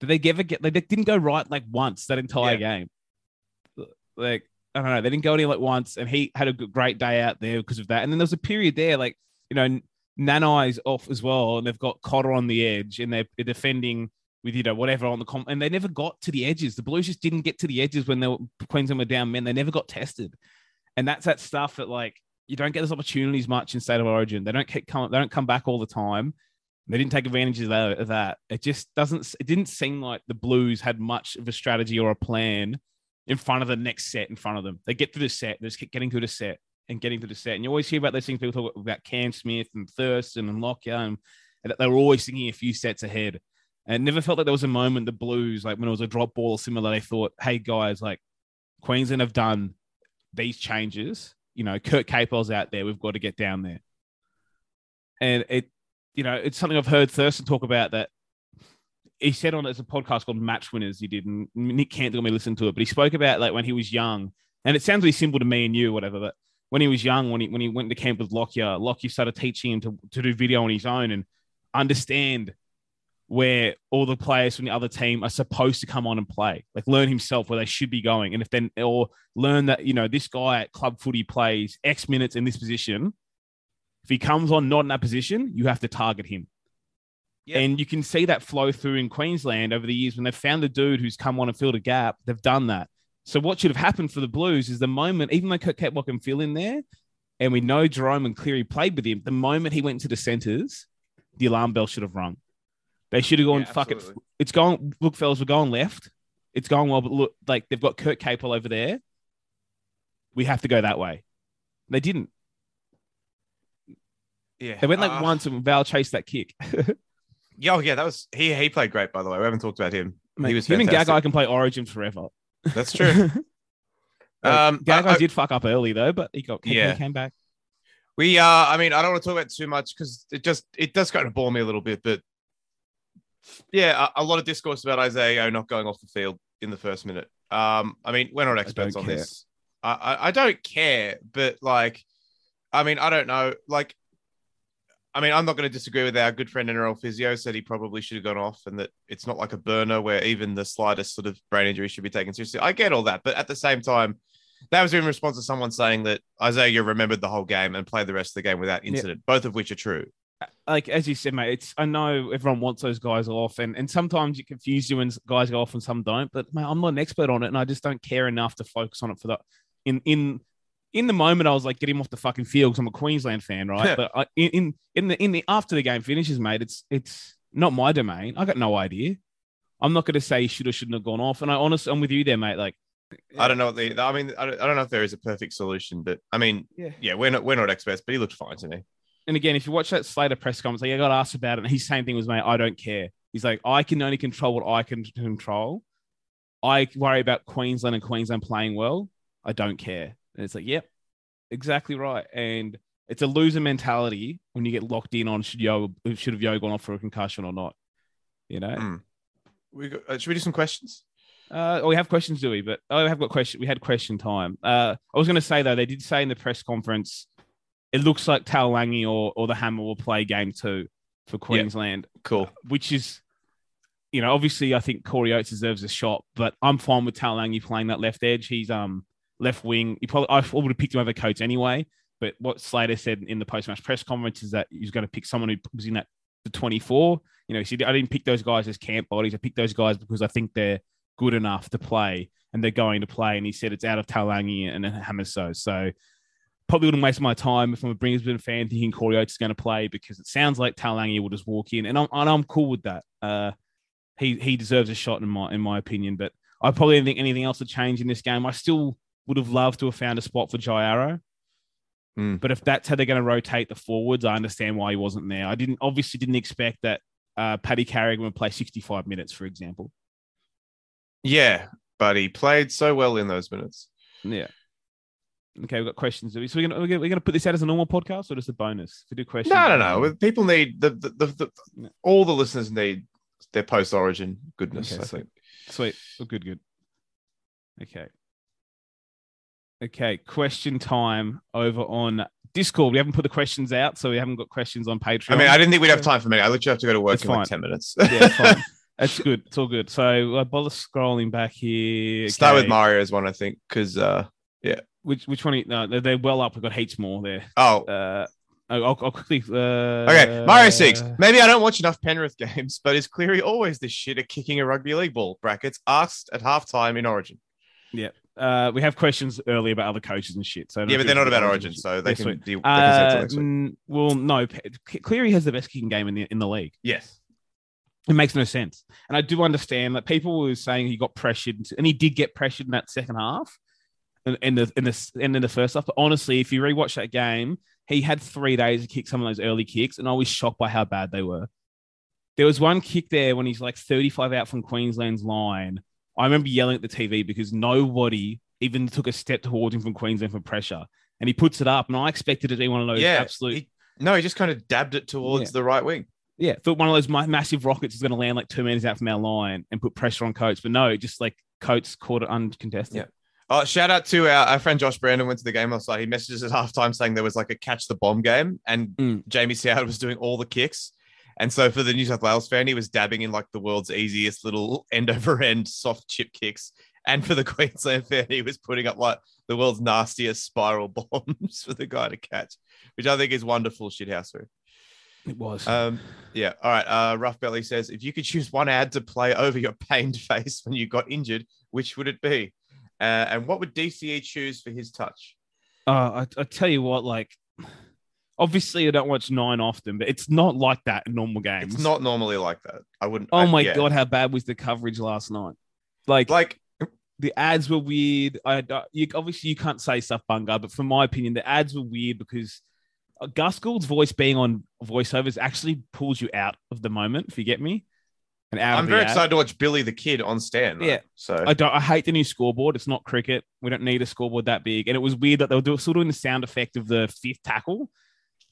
Did they ever get? They didn't go right like once that entire game. Like I don't know, they didn't go at him like once, and he had a great day out there because of that. And then there was a period there, like you know, Nanai's off as well, and they've got Cotter on the edge, and they're, defending with you know whatever on the com, and they never got to the edges. The Blues just didn't get to the edges when they were, Queensland were down men. They never got tested, and that's that stuff that like you don't get those opportunities much in state of origin. They don't come, they don't come back all the time. They didn't take advantage of that. It just doesn't. It didn't seem like the Blues had much of a strategy or a plan in front of the next set in front of them. They get through the set. They just keep getting through the set and getting through the set. And you always hear about those things. People talk about Cam Smith and Thurston and Lockyer, and, they were always thinking a few sets ahead. And it never felt like there was a moment the Blues, like when it was a drop ball or similar, they thought, "Hey guys, like Queensland have done these changes. You know, Kurt Capewell's out there. We've got to get down there." And it, you know, it's something I've heard Thurston talk about that he said on there's a podcast called Match Winners. He did, and Nick can't let me listen to it, but he spoke about like when he was young, and it sounds really simple to me and you, whatever. But when he was young, when he when he went to camp with Lockyer, Lockyer started teaching him to, to do video on his own and understand where all the players from the other team are supposed to come on and play, like learn himself where they should be going, and if then or learn that you know this guy at club footy plays X minutes in this position. If he comes on not in that position, you have to target him.
Yeah.
And you can see that flow through in Queensland over the years when they've found the dude who's come on and filled a gap, they've done that. So what should have happened for the Blues is the moment, even though Kurt Capewell can fill in there, and we know Jarome and Cleary played with him, the moment he went to the centres, the alarm bell should have rung. They should have gone,
Yeah,
fuck it.
absolutely.
It's going, look, fellas, we're going left. It's going well, but look, like they've got Kurt Capewell over there. We have to go that way. They didn't.
Yeah.
They went like
Uh,
once and Val chased that kick. <laughs>
Yeah, oh, yeah, that was he. He played great, by the way. We haven't talked about him.
Mate,
he was
him
fantastic.
and Gagai can play Origin forever.
That's true. <laughs> um,
Gagai did fuck up early though, but he got he
Yeah.
came back.
We, uh, I mean, I don't want to talk about it too much because it just it does kind of bore me a little bit. But yeah, a, a lot of discourse about Isaah not going off the field in the first minute. Um, I mean, we're not experts on
care.
this. I, I I don't care, but like, I mean, I don't know. Like, I mean, I'm not going to disagree with our good friend NRL physio said he probably should have gone off, and that it's not like a burner where even the slightest sort of brain injury should be taken seriously. I get all that, but at the same time. That was in response to someone saying that Isaah remembered the whole game and played the rest of the game without incident, both of which are true.
Like as you said, mate, it's I know everyone wants those guys off, and and sometimes it confuses you when guys go off and some don't. But mate, I'm not an expert on it, and I just don't care enough to focus on it for the In in in the moment, I was like, get him off the fucking field because I'm a Queensland fan, right? but I, in in the in the after the game finishes, mate, it's it's not my domain. I got no idea. I'm not going to say he should or shouldn't have gone off. And I honestly, I'm with you there, mate. Like,
I don't know what the. I mean, I don't, I don't know if there is a perfect solution, but I mean,
Yeah.
yeah, we're not we're not experts, but he looked fine to me.
And again, if you watch that Slater press conference, like I got asked about it, and his same thing was, mate, I don't care. He's like, I can only control what I can control. I worry about Queensland and Queensland playing well. I don't care. And it's like, yep, exactly right. And it's a loser mentality when you get locked in on should Yeo should have Yeo gone off for a concussion or not. You know,
Mm. We got, uh, should we do some questions?
uh, oh, we have questions, do we? But oh, we have got question. We had question time. Uh, I was going to say though, they did say in the press conference, it looks like Taulagi or or the Hammer will play game two for Queensland,
Cool.
which is you know, obviously, I think Corey Oates deserves a shot, but I'm fine with Taulagi playing that left edge. He's um left wing. He probably I would have picked him over Coates anyway. But what Slater said in the post match press conference is that he's going to pick someone who was in that the 24. You know, he said I didn't pick those guys as camp bodies. I picked those guys because I think they're good enough to play and they're going to play. And he said it's out of Taulagi and Hamiso. So probably wouldn't waste my time if I'm a Brisbane fan thinking Corey Oates is going to play because it sounds like Taulagi will just walk in, and I'm and I'm cool with that. Uh, he he deserves a shot in my in my opinion, but I probably didn't think anything else would change in this game. I still would have loved to have found a spot for Jai Arrow.
Mm.
But if that's how they're going to rotate the forwards, I understand why he wasn't there. I didn't obviously didn't expect that uh, Paddy Carrigan would play 65 minutes, for example.
Yeah, but he played so well in those minutes.
Yeah. Okay, we've got questions. So we're gonna, we're gonna we're gonna put this out as a normal podcast or just a bonus? If we do questions,
No, no, no. People need the the, the, the
Yeah.
all the listeners need their post origin goodness.
Okay,
I
sweet.
think.
Sweet. Oh, good, good. Okay. Okay, question time over on Discord. We haven't put the questions out, so we haven't got questions on Patreon.
I mean, I didn't think we'd have time for me. I literally have to go to work in like ten minutes.
yeah, fine. <laughs> That's good. It's all good. So I bother scrolling back here.
Start with
Okay.
Mario's one, I think, because uh,
Which which one? are you- No, they're, well up. We've got heaps more there.
oh,
Uh, I'll, I'll quickly. Uh,
okay, Mario six. Maybe I don't watch enough Penrith <laughs> games, but is Cleary always this shit at kicking a rugby league ball? Brackets asked at halftime in Origin. Yeah.
Uh, we have questions earlier about other coaches and shit. So
Yeah, but they're not about Origin, so they can deal. They can save till
Uh, well, no. Cleary has the best kicking game in the in the league.
Yes.
It makes no sense. And I do understand that people were saying he got pressured, and he did get pressured in that second half, in, in the in the in the first half. But honestly, if you rewatch that game, he had three days to kick some of those early kicks, and I was shocked by how bad they were. There was one kick there when he's like 35 out from Queensland's line. I remember yelling at the TV because nobody even took a step towards him from Queensland for pressure, and he puts it up, and I expected it to be one of those
Yeah.
absolute
he- no, he just kind of dabbed it towards
Yeah.
the right wing.
yeah, thought one of those massive rockets is going to land like two meters out from our line and put pressure on Coates, but no, just like Coates caught it uncontested.
Yeah. Oh, shout out to our, our friend Josh Brandon went to the game last night. He messages at halftime saying there was like a catch the bomb game and
Mm.
Jamie Soward was doing all the kicks. And so for the New South Wales fan, he was dabbing in like the world's easiest little end over end soft chip kicks. And for the <laughs> Queensland fan, he was putting up like the world's nastiest spiral <laughs> bombs for the guy to catch, which I think is wonderful shithousery.
It was.
Um, yeah. All right. Uh, Rough Belly says, if you could choose one ad to play over your pained <laughs> face when you got injured, which would it be? Uh, and what would DCE choose for his touch?
Uh, I, I tell you what, like, obviously I don't watch nine often, but it's not like that in normal games.
It's not normally like that. I wouldn't.
Oh
I-
my
yeah.
god, how bad was the coverage last night? Like,
Like,
the ads were weird. I you, obviously you can't say stuff, Bunga, but from my opinion, the ads were weird because Gus Gould's voice being on voiceovers actually pulls you out of the moment. If you get me, and out.
I'm very excited to watch Billy the Kid on stand. though.
Yeah.
So
I don't. I hate the new scoreboard. It's not cricket. We don't need a scoreboard that big. And it was weird that they were do, still doing the sound effect of the fifth tackle,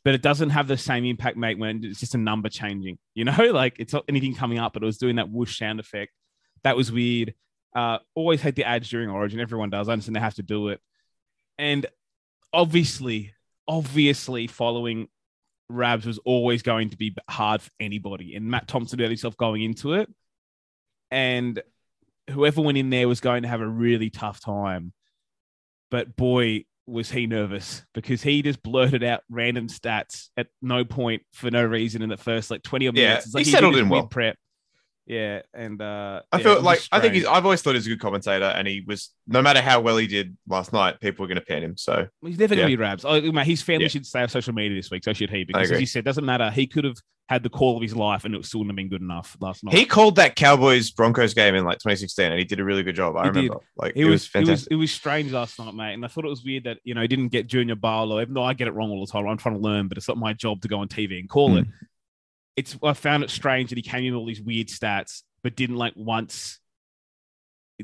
but it doesn't have the same impact, mate. When it's just a number changing, <laughs> you know, like it's not anything coming up, but it was doing that whoosh sound effect. That was weird. Uh, always hate the ads during Origin. Everyone does. I understand they have to do it, and obviously, obviously, following Rabs was always going to be hard for anybody. And Matt Thompson had himself going into it, and whoever went in there was going to have a really tough time. But boy, was he nervous because he just blurted out random stats at no point for no reason in the first like 20 odd
Yeah,
minutes. It's like
he
did
settled in well.
Prep. Yeah. And uh
I
yeah,
feel like I think he's. I've always thought he's a good commentator, and he was. No matter how well he did last night, people were going to pan him. So
He's never
Yeah.
going to be Rabs. Oh, mate, his family
Yeah.
should stay off social media this week. So should he. Because as you said, doesn't matter. He could have had the call of his life and it still wouldn't have been good enough last night.
he called that Cowboys Broncos game in like 2016, and he did a really good job. I
He did.
remember. Like
It
it,
was,
was,
it was it was strange last night, mate, and I thought it was weird that you know he didn't get Junior Paulo. Even though I get it wrong all the time, I'm trying to learn, but it's not my job to go on TV and call
Hmm.
it. It's I found it strange that he came in with all these weird stats, but didn't like once.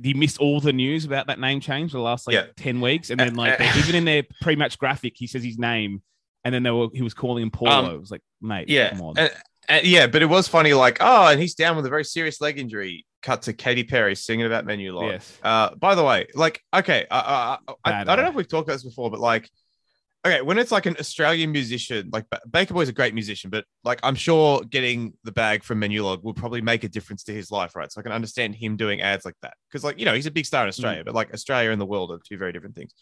He missed all the news about that name change for the last like
Yeah.
ten weeks, and then like <laughs> even in their pre-match graphic, he says his name, and then they were he was calling him Paulo.
Um,
it was like, mate,
Yeah,
come on.
and, and- yeah, but it was funny. Like, oh, and he's down with a very serious leg injury. Cut to Katy Perry singing about Menulog.
yes,
Uh, by the way, like, okay, uh, uh, I, I don't know if we've talked about this before, but like, okay, when it's like an Australian musician, like Baker Boy's a great musician, but like I'm sure getting the bag from Menulog will probably make a difference to his life, right? So I can understand him doing ads like that because, like, you know, he's a big star in Australia, but like Australia and the world are two very different things.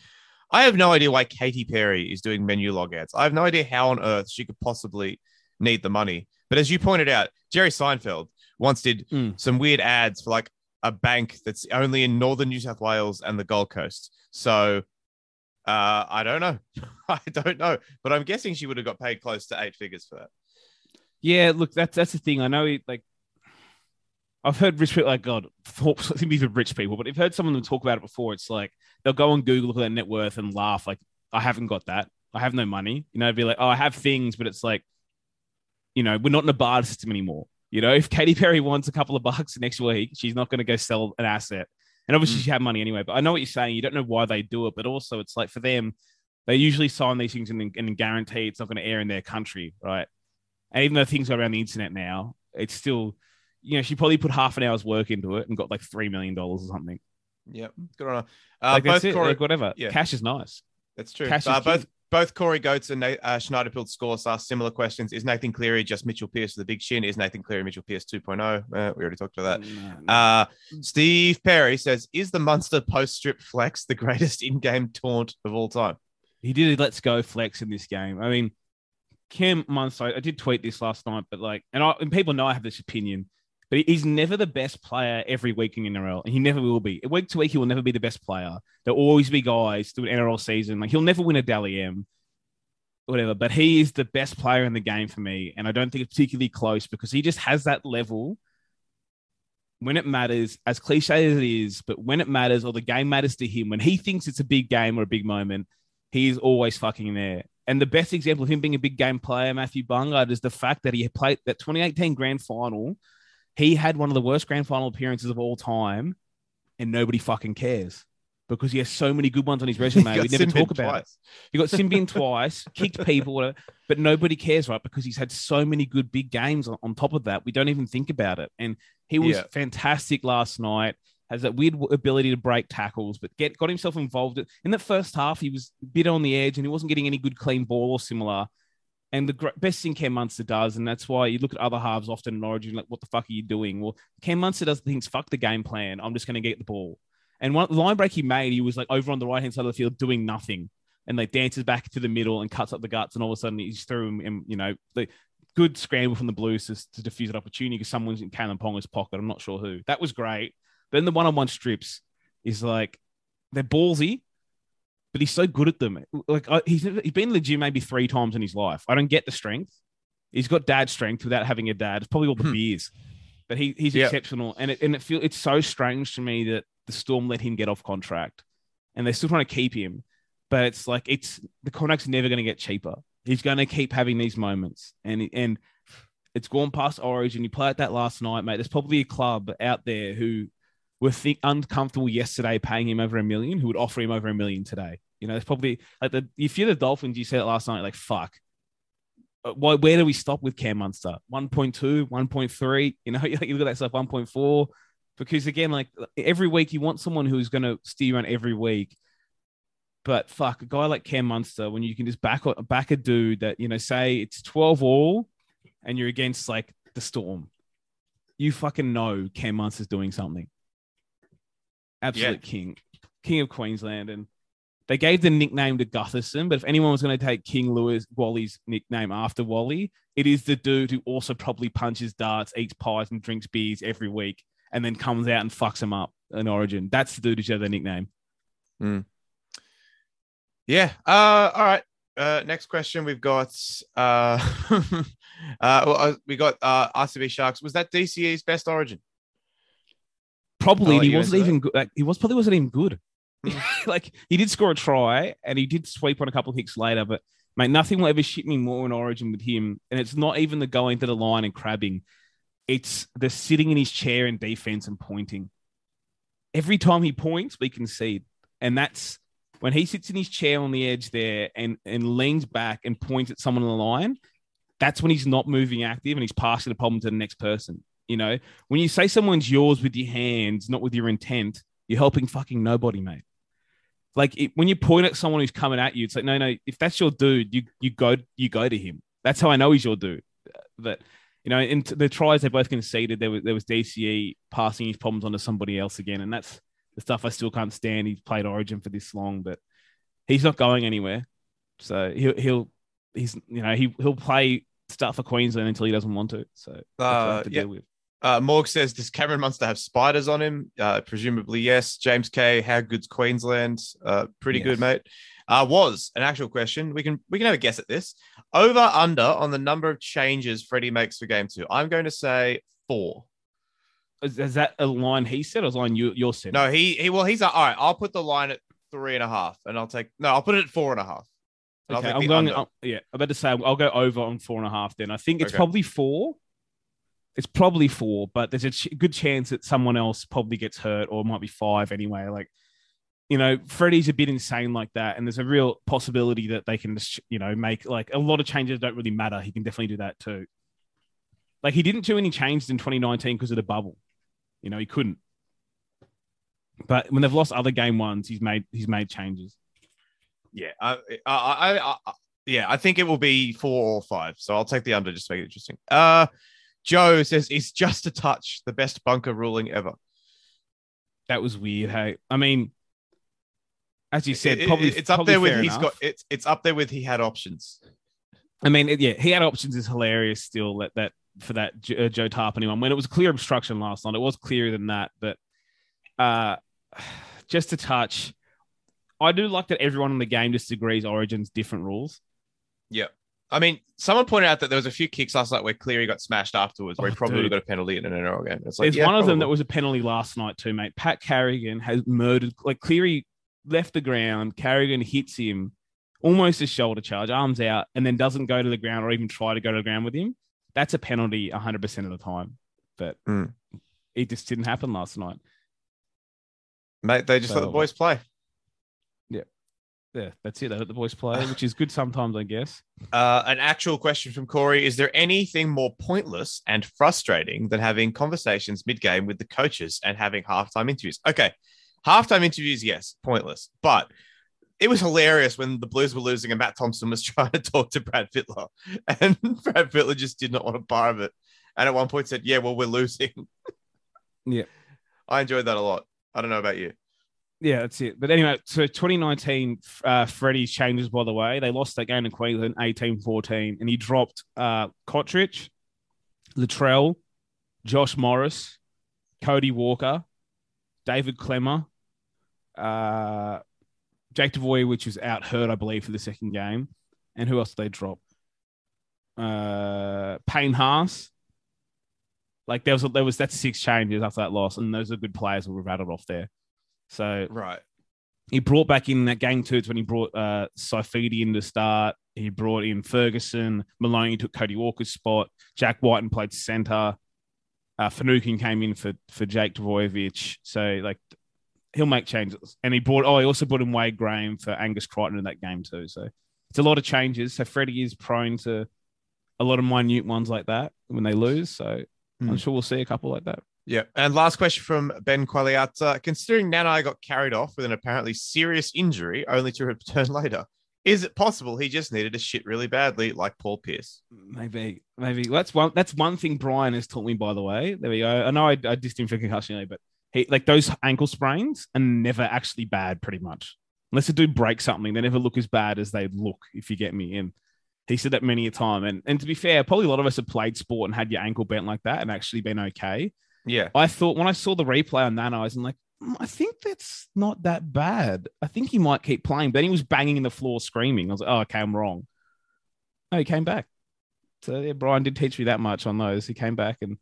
I have no idea why Katy Perry is doing Menulog ads. I have no idea how on earth she could possibly need the money. But as you pointed out, Jerry Seinfeld once did
Mm.
some weird ads for like a bank that's only in northern New South Wales and the Gold Coast. So uh, I don't know. <laughs> I don't know. But I'm guessing she would have got paid close to eight figures for that.
Yeah, look, that's that's the thing. I know, it, like, I've heard rich people like God. Thought <laughs> even rich people, but I've heard some of them talk about it before. It's like they'll go on Google, look at their net worth, and laugh. Like, I haven't got that. I have no money. You know, be like, oh, I have things, but it's like, you know, we're not in a barter system anymore. You know, if Katy Perry wants a couple of bucks next week, she's not going to go sell an asset. And obviously,
Mm.
she had money anyway. But I know what you're saying. You don't know why they do it, but also it's like for them, they usually sign these things and, and guarantee it's not going to air in their country, right? And even though things are around the internet now, it's still, you know, she probably put half an hour's work into it and got like three million dollars or something.
Yeah, Good on her. Uh,
Like
both. Corey,
Like whatever.
yeah.
Cash is nice.
that's true.
Cash
Uh, both. Both Corey Goetz and uh, Schneiderfield Scores asked similar questions. Is Nathan Cleary just Mitchell Pearce with the big shin? Is Nathan Cleary Mitchell Pearce 2.0? Uh, we already talked about that.
No, no.
Uh, Steve Perry says, "Is the Munster post strip flex the greatest in-game taunt of all time?"
he did a let's go flex in this game. I mean, Cam Munster, I did tweet this last night, but like, and, I, and people know I have this opinion, but he's never the best player every week in NRL, and he never will be. Week to week, he will never be the best player. There'll always be guys through an NRL season. Like, he'll never win a Dally M, whatever, but he is the best player in the game for me. And I don't think it's particularly close because he just has that level when it matters, as cliche as it is, but when it matters or the game matters to him, when he thinks it's a big game or a big moment, he is always fucking there. And the best example of him being a big game player, Matthew Bungard, is the fact that he played that 2018 grand final. He had one of the worst grand final appearances of all time, and nobody fucking cares because he has so many good ones on his <laughs> resume. We never
Simbin
talk about it. He got sin binned <laughs> twice, kicked people, whatever, but nobody cares, right? Because he's had so many good big games on, on top of that. We don't even think about it. And he was
Yeah.
fantastic last night. Has that weird ability to break tackles, but get got himself involved in that first half. He was a bit on the edge, and he wasn't getting any good clean ball or similar. And the best thing Cam Munster does, and that's why you look at other halves often in Origin, like, what the fuck are you doing? Well, Cam Munster does things, fuck the game plan. I'm just going to get the ball. And one line break he made, he was like over on the right hand side of the field doing nothing, and like dances back to the middle and cuts up the guts, and all of a sudden he's through him. And, you know, the good scramble from the Blues to, to defuse an opportunity because someone's in Kalyn Ponga's pocket. I'm not sure who. That was great. But then the one on one strips is like they're ballsy, but he's so good at them. Like I, he's he's been in the gym maybe three times in his life. I don't get the strength. He's got dad strength without having a dad. It's probably all the
Hmm.
beers, but he, he's
Yeah.
exceptional. And it and it feel it's so strange to me that the Storm let him get off contract, and they're still trying to keep him. But it's like it's the contract's never going to get cheaper. He's going to keep having these moments, and and it's gone past Origin. You played that last night, mate. There's probably a club out there who were think uncomfortable yesterday paying him over a million, who would offer him over a million today. You know, it's probably like the if you're the Dolphins, you said it last night, like fuck. Uh, Why, where do we stop with Cam Munster? 1.2, 1.3, you know, <laughs> you look at that stuff, 1.4. Because again, like every week, you want someone who's going to steer you around every week. But fuck, a guy like Cam Munster, when you can just back back a dude that you know, say it's twelve all, and you're against like the Storm, you fucking know Cam Munster's doing something. Absolute king, king of Queensland, and they gave the nickname to Gutherson. But if anyone was going to take King Lewis Wally's nickname after Wally, it is the dude who also probably punches darts, eats pies, and drinks beers every week, and then comes out and fucks him up in Origin. That's the dude who should have the nickname.
Yeah. Uh, all right. Uh, next question we've got. Uh, <laughs> uh, well, uh, we got uh, RCB Sharks. Was that DCE's best Origin?
Probably and he wasn't even good. Like, he was probably wasn't even good.
Hmm. <laughs>
like he did score a try and he did sweep on a couple of hits later, but mate, nothing will ever shit me more in Origin with him. And it's not even the going to the line and crabbing; it's the sitting in his chair in defense and pointing. Every time he points, we concede, and that's when he sits in his chair on the edge there and and leans back and points at someone on the line. That's when he's not moving active and he's passing the problem to the next person. You know, when you say someone's yours with your hands, not with your intent, you're helping fucking nobody, mate. like it, when you point at someone who's coming at you, it's like no, no. If that's your dude, you you go you go to him. That's how I know he's your dude. But you know, in the tries they both conceded, there was there was DCE passing his problems onto somebody else again, and that's the stuff I still can't stand. He's played Origin for this long, but he's not going anywhere. So he'll he'll he's you know he he'll play stuff for Queensland until he doesn't want to. So that's what I
Uh,
to
yeah. Uh, Morg says, does Cameron Munster have spiders on him? Uh, presumably, yes. James K, how good's Queensland? Uh, pretty good, mate. Uh, was an actual question. We can we can have a guess at this. Over under on the number of changes Freddie makes for game two. I'm going to say four.
Is, is that a line he said or is a line you you're saying?
No, he he well he's like, all right. I'll put the line at three and a half, and I'll take no. I'll put it at four and a half. And I'll
Okay, I'm going. yeah, I'm about to say I'll go over on four and a half. Then I think it's
Okay.
probably four. It's probably four, but there's a ch- good chance that someone else probably gets hurt, or might be five anyway. Like, you know, Freddie's a bit insane like that, and there's a real possibility that they can just, you know, make like a lot of changes don't really matter. He can definitely do that too. Like he didn't do any changes in 2019 because of the bubble. You know, he couldn't. But when they've lost other game ones, he's made he's made changes.
Yeah, I, I, I, I, yeah, I think it will be four or five. So I'll take the under just to make it interesting. Uh, Joe says it's just a touch, the best bunker ruling ever.
That was weird. Hey, I mean, as you said, probably
it's up
probably
there with he's
enough.
got it's it's up there with he had options.
I mean, yeah, he had options. Is hilarious still. That that for that uh, Joe Tapine one when it was clear obstruction last night. It was clearer than that, but uh, <sighs> just a touch. I do like that everyone in the game just agrees Origin's different rules.
I mean, someone pointed out that there was a few kicks last night where Cleary got smashed afterwards, where he
Oh,
probably
dude.
got a penalty in an NRL game. It's like
There's
yeah,
one of them that was a penalty last night too, mate. Pat Carrigan has murdered. Like Cleary left the ground. Carrigan hits him almost a shoulder charge, arms out, and then doesn't go to the ground or even try to go to the ground with him. That's a penalty 100 percent of the time. But
Mm.
it just didn't happen last night.
mate. They just let the boys play.
That's it. They let the boys play, which is good sometimes, I guess.
Uh, an actual question from Corey: Is there anything more pointless and frustrating than having conversations mid-game with the coaches and having halftime interviews? Okay, halftime interviews, yes, pointless, but it was hilarious when the Blues were losing and Matt Thompson was <laughs> trying to talk to Brad Fittler, and <laughs> Brad Fittler just did not want a part of it, and at one point said, "Yeah, well, we're losing."
Yeah. <laughs>
I enjoyed that a lot. I don't know about you.
Yeah, that's it. But anyway, so 2019, uh, Freddie's changes, by the way. They lost that game in Queensland 18 14, and he dropped uh, Cotric, Latrell, Josh Morris, Cody Walker, David Klemmer, uh, Jake Devoy, which was out hurt, I believe, for the second game. And who else did they drop? Uh, Payne Haas. Like there was there was that's six changes after that loss, and those are good players that were rattled off there. So
Right.
he brought back in that game two. It's when he brought uh, Saifiti in to start. He brought in Ferguson. Maloney took Cody Walker's spot. Jack Wighton played center. Uh, Finucane came in for for Jake Trbojevic. So like he'll make changes. And he brought oh he also brought in Wade Graham for Angus Crichton in that game too. So it's a lot of changes. So Freddie is prone to a lot of minute ones like that when they lose. So
Hmm.
I'm sure we'll see a couple like that.
Yeah. And last question from Ben Qualiata. Considering Nanai got carried off with an apparently serious injury only to return <laughs> later, is it possible he just needed to shit really badly like Paul Pierce?
Maybe, maybe that's one. That's one thing Brian has taught me. By the way, there we go. I know I, I dissed him for concussion, but he like those ankle sprains are never actually bad. Pretty much, unless a dude breaks something, they never look as bad as they look. If you get me in, he said that many a time. And and to be fair, probably a lot of us have played sport and had your ankle bent like that and actually been okay.
Yeah.
I thought when I saw the replay on that, I was like, "Mm, I think that's not that bad. I think he might keep playing. But then he was banging in the floor, screaming. I was like, oh, okay, I'm wrong. No, he came back. So yeah, Brian did teach me that much on those. He came back and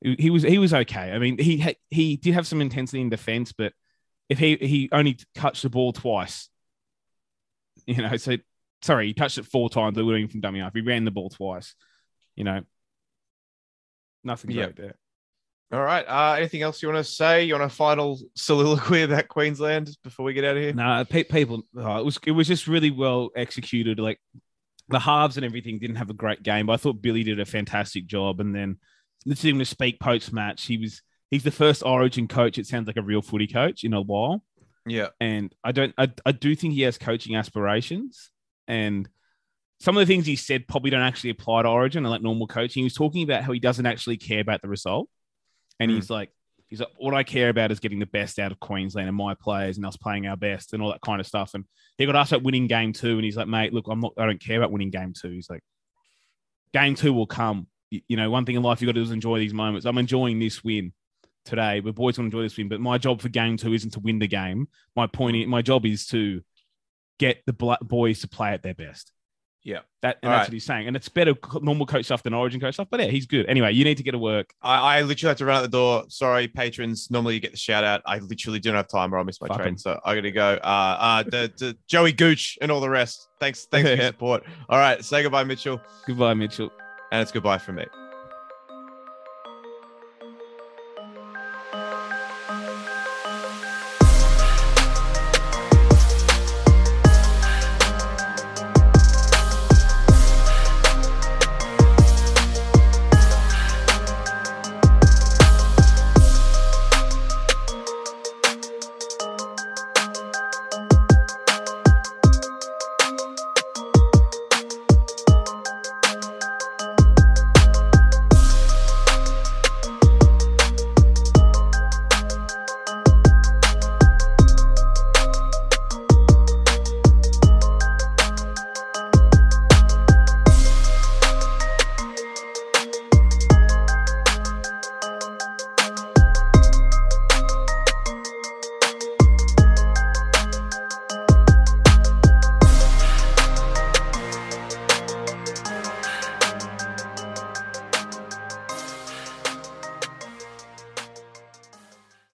he, was he was okay. I mean, he ha- he did have some intensity in defense, but if he he only touched the ball twice, <laughs> you know, so sorry, he touched it four times. They would have from dummy half. He ran the ball twice, you know. Nothing great there.
All right. Uh, anything else you want to say? You want a final soliloquy about Queensland before we get out of here?
No, pe- people. oh, it was it was just really well executed. Like the halves and everything didn't have a great game, but I thought Billy did a fantastic job. And then listening to speak post match, he was he's the first Origin coach. It sounds like a real footy coach in a while.
Yeah.
and I don't. I, I do think he has coaching aspirations, and some of the things he said probably don't actually apply to Origin and like normal coaching. He was talking about how he doesn't actually care about the result, and
Mm.
he's like, he's like, what I care about is getting the best out of Queensland and my players and us playing our best and all that kind of stuff. And he got asked about winning game two, and he's like, mate, look, I'm not. I don't care about winning game two. He's like, game two will come. You, know, one thing in life you got to do is enjoy these moments. I'm enjoying this win today. We're boys going to enjoy this win, but my job for game two isn't to win the game. My point, my job is to get the boys to play at their best.
Yeah.
That and
All
that's
right.
what he's saying. And it's better normal coach stuff than origin coach stuff. But yeah, he's good. Anyway, you need to get to work.
I, I literally have to run out the door. Sorry, patrons. Normally you get the shout out. I literally don't have time or I'll miss my
Fuck
train.
'em.
So I gotta go. Uh uh the, the Joey Gooch and all the rest. Thanks, thanks for your <laughs> support. All right, say goodbye, Mitchell.
Goodbye, Mitchell.
And it's goodbye from me.